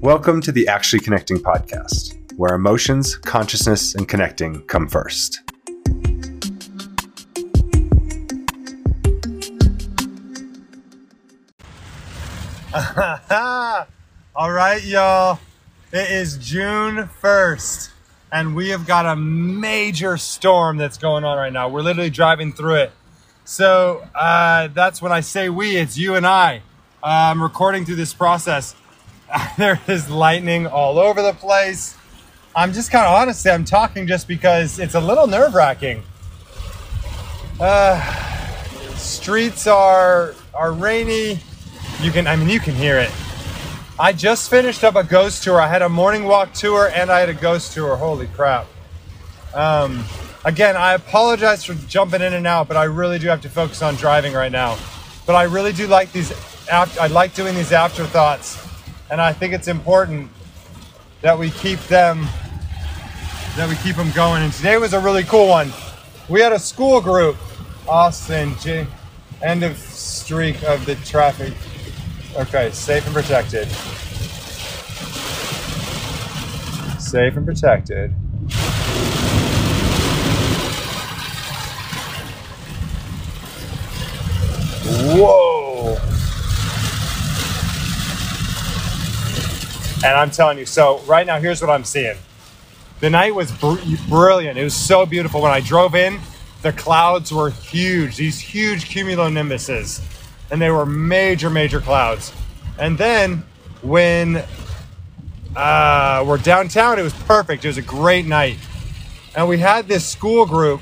Welcome to the Actually Connecting podcast, where emotions, consciousness, and connecting come first. All right, y'all. It is June 1st, and we have got a major storm that's going on right now. We're literally driving through it. So uh, that's when I say we, it's you and I. Uh, I'm recording through this process. there is lightning all over the place. I'm just kind of honestly, I'm talking just because it's a little nerve wracking. Uh, streets are are rainy. You can, I mean, you can hear it. I just finished up a ghost tour. I had a morning walk tour and I had a ghost tour. Holy crap! Um, again, I apologize for jumping in and out, but I really do have to focus on driving right now. But I really do like these. I like doing these afterthoughts and I think it's important that we keep them that we keep them going. And today was a really cool one. We had a school group, Austin, G, end of streak of the traffic. Okay, safe and protected. Safe and protected. And I'm telling you, so right now, here's what I'm seeing. The night was br- brilliant. It was so beautiful. When I drove in, the clouds were huge, these huge cumulonimbuses, and they were major, major clouds. And then when uh, we're downtown, it was perfect. It was a great night. And we had this school group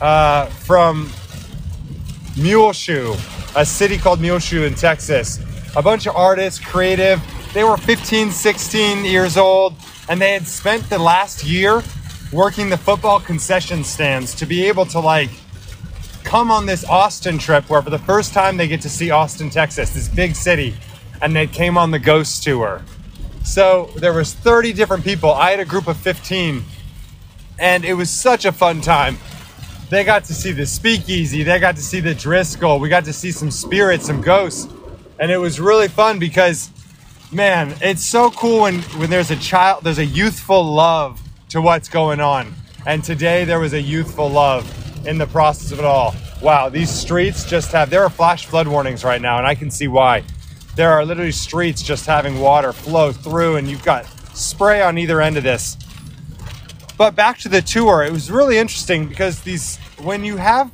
uh, from Muleshoe, a city called Muleshoe in Texas. A bunch of artists, creative, they were 15, 16 years old, and they had spent the last year working the football concession stands to be able to like come on this Austin trip where for the first time they get to see Austin, Texas, this big city, and they came on the ghost tour. So there was 30 different people. I had a group of 15 and it was such a fun time. They got to see the speakeasy, they got to see the Driskill, we got to see some spirits, some ghosts. And it was really fun because man, it's so cool when, when there's a child, there's a youthful love to what's going on. And today there was a youthful love in the process of it all. Wow, these streets just have, there are flash flood warnings right now, and I can see why. There are literally streets just having water flow through, and you've got spray on either end of this. But back to the tour, it was really interesting because these, when you have,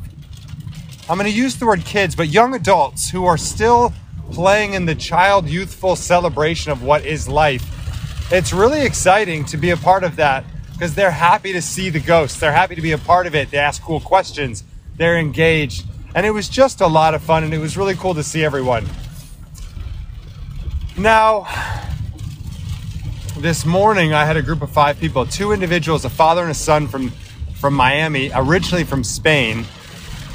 I'm going to use the word kids, but young adults who are still playing in the child youthful celebration of what is life. It's really exciting to be a part of that because they're happy to see the ghosts. They're happy to be a part of it. They ask cool questions. They're engaged. And it was just a lot of fun and it was really cool to see everyone. Now, this morning I had a group of five people, two individuals, a father and a son from from Miami, originally from Spain,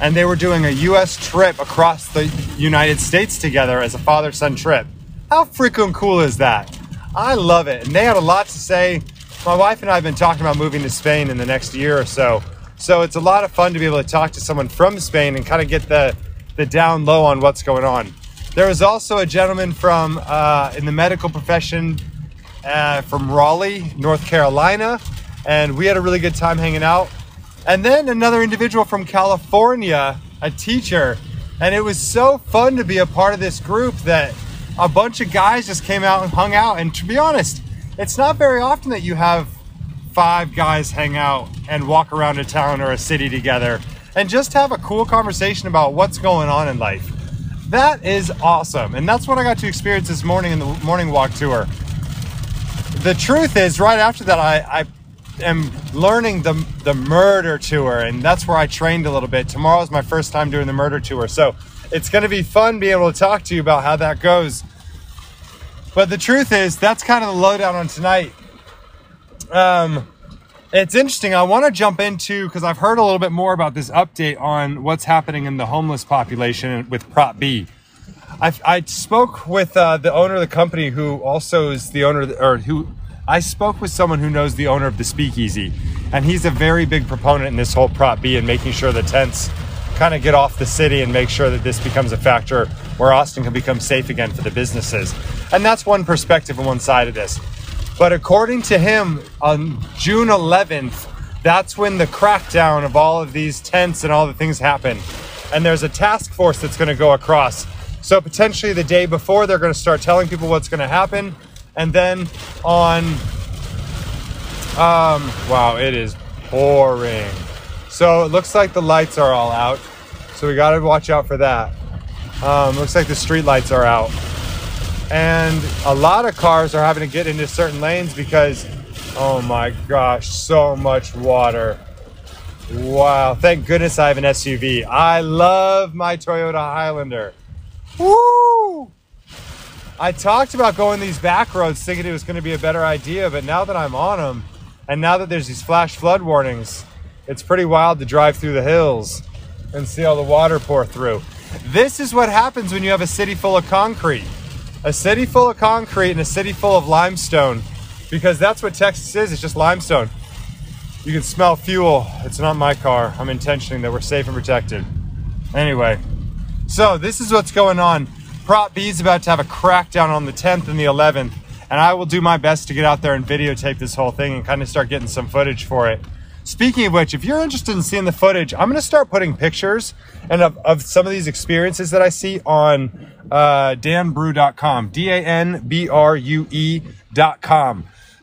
and they were doing a US trip across the United States together as a father son trip. How freaking cool is that? I love it. And they had a lot to say. My wife and I have been talking about moving to Spain in the next year or so. So it's a lot of fun to be able to talk to someone from Spain and kind of get the, the down low on what's going on. There was also a gentleman from uh, in the medical profession uh, from Raleigh, North Carolina, and we had a really good time hanging out. And then another individual from California, a teacher. And it was so fun to be a part of this group that a bunch of guys just came out and hung out. And to be honest, it's not very often that you have five guys hang out and walk around a town or a city together and just have a cool conversation about what's going on in life. That is awesome. And that's what I got to experience this morning in the morning walk tour. The truth is, right after that, I, I am learning the the murder tour, and that's where I trained a little bit. Tomorrow is my first time doing the murder tour, so it's going to be fun being able to talk to you about how that goes. But the truth is, that's kind of the lowdown on tonight. Um, it's interesting. I want to jump into because I've heard a little bit more about this update on what's happening in the homeless population with Prop B. I, I spoke with uh, the owner of the company, who also is the owner, the, or who I spoke with someone who knows the owner of the Speakeasy, and he's a very big proponent in this whole Prop B and making sure the tents kind of get off the city and make sure that this becomes a factor where Austin can become safe again for the businesses. And that's one perspective and one side of this. But according to him, on June 11th, that's when the crackdown of all of these tents and all the things happen. And there's a task force that's going to go across. So potentially the day before, they're going to start telling people what's going to happen. And then on, um, wow, it is pouring. So it looks like the lights are all out. So we got to watch out for that. Um, looks like the street lights are out. And a lot of cars are having to get into certain lanes because, oh my gosh, so much water. Wow, thank goodness I have an SUV. I love my Toyota Highlander. Woo! I talked about going these back roads thinking it was going to be a better idea, but now that I'm on them, and now that there's these flash flood warnings, it's pretty wild to drive through the hills and see all the water pour through. This is what happens when you have a city full of concrete a city full of concrete and a city full of limestone because that's what Texas is. It's just limestone. You can smell fuel. It's not my car. I'm intentioning that we're safe and protected. Anyway, so this is what's going on. Prop B is about to have a crackdown on the 10th and the 11th, and I will do my best to get out there and videotape this whole thing and kind of start getting some footage for it. Speaking of which, if you're interested in seeing the footage, I'm going to start putting pictures and of, of some of these experiences that I see on uh, danbrue.com, D-A-N-B-R-U-E.com.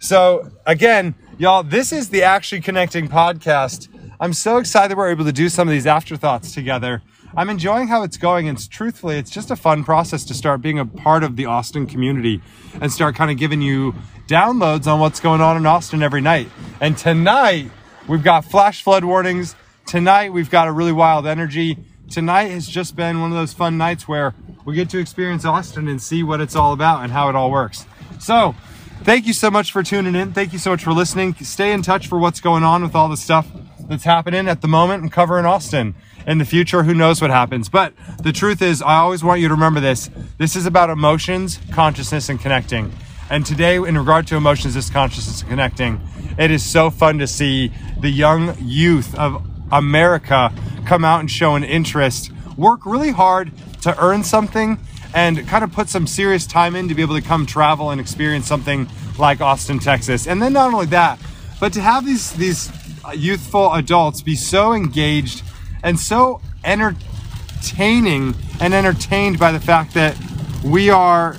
So again, y'all, this is the Actually Connecting podcast. I'm so excited we're able to do some of these afterthoughts together. I'm enjoying how it's going, and truthfully, it's just a fun process to start being a part of the Austin community and start kind of giving you downloads on what's going on in Austin every night. And tonight, we've got flash flood warnings. Tonight, we've got a really wild energy. Tonight has just been one of those fun nights where we get to experience Austin and see what it's all about and how it all works. So, thank you so much for tuning in. Thank you so much for listening. Stay in touch for what's going on with all the stuff that's happening at the moment and covering Austin. In the future, who knows what happens. But the truth is, I always want you to remember this. This is about emotions, consciousness, and connecting. And today, in regard to emotions, this consciousness, and connecting, it is so fun to see the young youth of America come out and show an interest, work really hard to earn something and kind of put some serious time in to be able to come travel and experience something like Austin, Texas. And then not only that, but to have these these youthful adults be so engaged and so entertaining and entertained by the fact that we are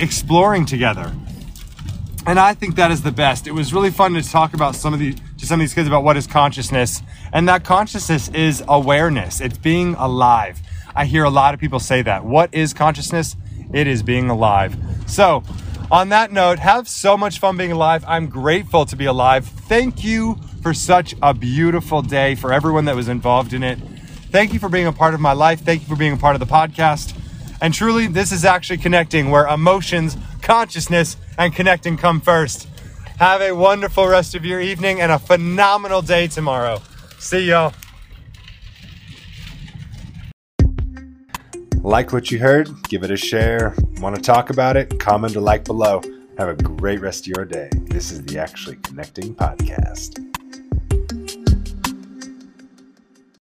exploring together. And I think that is the best. It was really fun to talk about some of the to some of these kids about what is consciousness. And that consciousness is awareness. It's being alive. I hear a lot of people say that. What is consciousness? It is being alive. So, on that note, have so much fun being alive. I'm grateful to be alive. Thank you for such a beautiful day for everyone that was involved in it. Thank you for being a part of my life. Thank you for being a part of the podcast. And truly, this is actually connecting where emotions, consciousness, and connecting come first. Have a wonderful rest of your evening and a phenomenal day tomorrow. See y'all. Like what you heard? Give it a share. Want to talk about it? Comment or like below. Have a great rest of your day. This is the Actually Connecting Podcast.